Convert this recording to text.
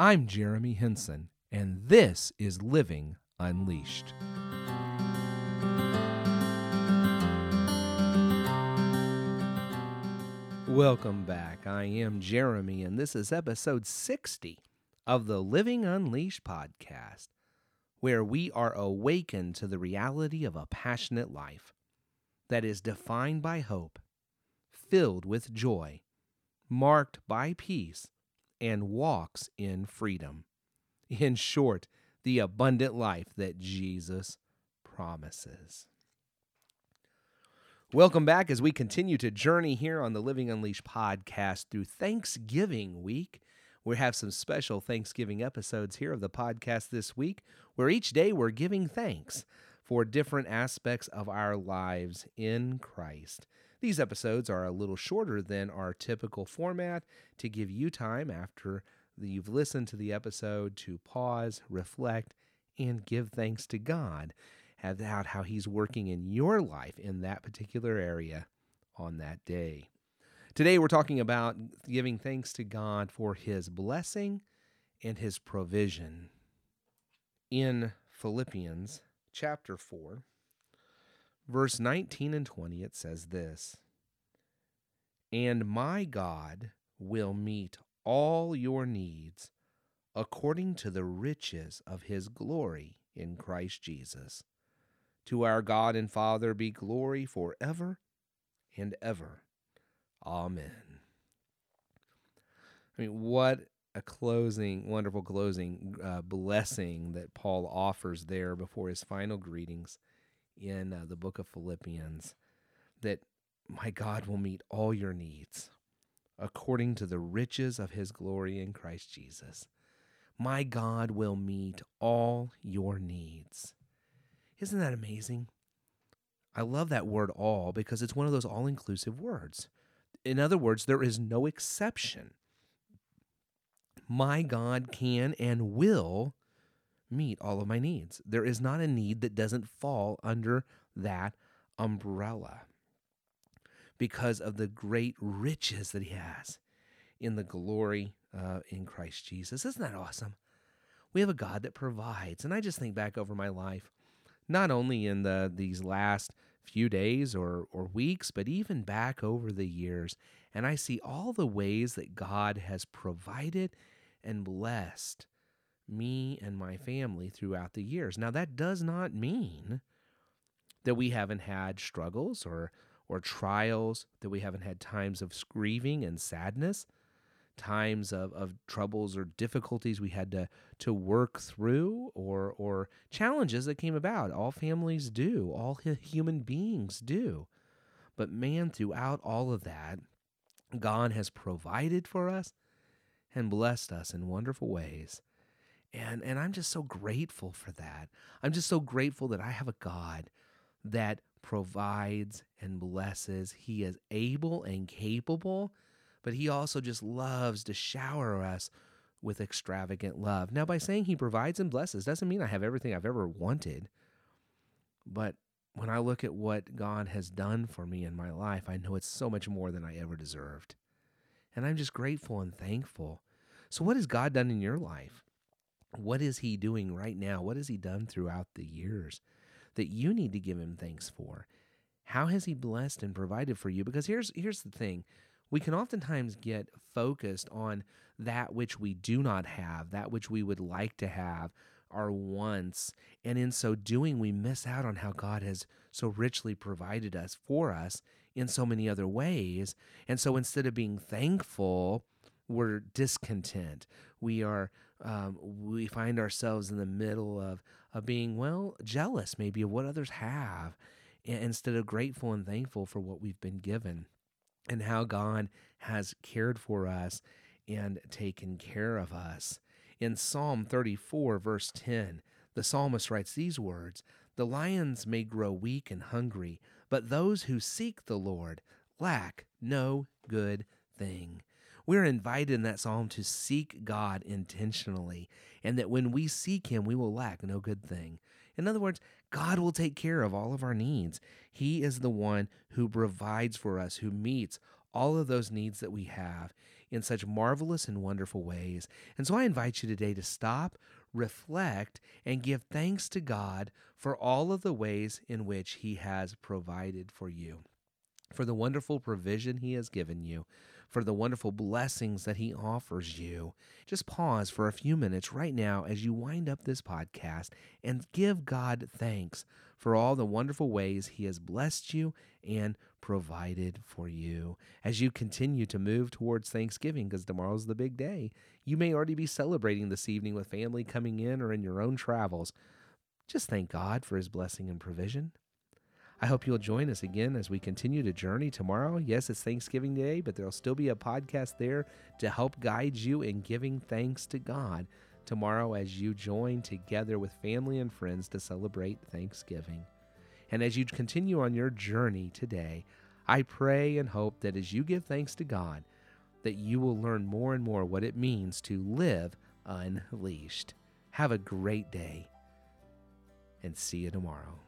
I'm Jeremy Henson, and this is Living Unleashed. Welcome back. I am Jeremy, and this is episode 60 of the Living Unleashed podcast, where we are awakened to the reality of a passionate life that is defined by hope, filled with joy, marked by peace, and walks in freedom. In short, the abundant life that Jesus promises. Welcome back as we continue to journey here on the Living Unleashed podcast through Thanksgiving week. We have some special Thanksgiving episodes here of the podcast this week, where each day we're giving thanks for different aspects of our lives in Christ. These episodes are a little shorter than our typical format to give you time after you've listened to the episode to pause, reflect, and give thanks to God about how He's working in your life in that particular area on that day. Today, we're talking about giving thanks to God for His blessing and His provision. In Philippians chapter 4, verse 19 and 20, it says this And my God will meet all your needs according to the riches of his glory in Christ Jesus. To our God and Father be glory forever and ever. Amen. I mean, what a closing, wonderful closing uh, blessing that Paul offers there before his final greetings in uh, the book of Philippians that my God will meet all your needs according to the riches of his glory in Christ Jesus. My God will meet all your needs. Isn't that amazing? I love that word all because it's one of those all inclusive words. In other words, there is no exception. My God can and will meet all of my needs. There is not a need that doesn't fall under that umbrella because of the great riches that he has in the glory uh, in Christ Jesus. Isn't that awesome? We have a God that provides. And I just think back over my life, not only in the these last few days or, or weeks, but even back over the years. And I see all the ways that God has provided and blessed me and my family throughout the years. Now, that does not mean that we haven't had struggles or or trials, that we haven't had times of grieving and sadness, times of, of troubles or difficulties we had to, to work through, or, or challenges that came about. All families do, all human beings do. But man, throughout all of that, God has provided for us and blessed us in wonderful ways. And, and I'm just so grateful for that. I'm just so grateful that I have a God that provides and blesses. He is able and capable, but He also just loves to shower us with extravagant love. Now, by saying He provides and blesses doesn't mean I have everything I've ever wanted. But when I look at what God has done for me in my life, I know it's so much more than I ever deserved. And I'm just grateful and thankful. So, what has God done in your life? What is He doing right now? What has He done throughout the years? that you need to give him thanks for. How has he blessed and provided for you? Because here's here's the thing. We can oftentimes get focused on that which we do not have, that which we would like to have, our wants, and in so doing we miss out on how God has so richly provided us for us in so many other ways. And so instead of being thankful, we're discontent. We are um, we find ourselves in the middle of of being well jealous maybe of what others have instead of grateful and thankful for what we've been given and how God has cared for us and taken care of us. In Psalm 34, verse 10, the psalmist writes these words The lions may grow weak and hungry, but those who seek the Lord lack no good thing. We're invited in that psalm to seek God intentionally, and that when we seek Him, we will lack no good thing. In other words, God will take care of all of our needs. He is the one who provides for us, who meets all of those needs that we have. in such marvelous and wonderful ways. And so I invite you today to stop, reflect, and give thanks to God for all of the ways in which He has provided for you, for the wonderful provision He has given you, for the wonderful blessings that He offers you. Just pause for a few minutes right now as you wind up this podcast and give God thanks for all the wonderful ways He has blessed you and provided for you. As you continue to move towards Thanksgiving, because tomorrow's the big day, you may already be celebrating this evening with family coming in or in your own travels. Just thank God for His blessing and provision. I hope you'll join us again as we continue to journey tomorrow. Yes, it's Thanksgiving Day, but there'll still be a podcast there to help guide you in giving thanks to God tomorrow as you join together with family and friends to celebrate Thanksgiving. And as you continue on your journey today, I pray and hope that as you give thanks to God, that you will learn more and more what it means to live unleashed. Have a great day and see you tomorrow.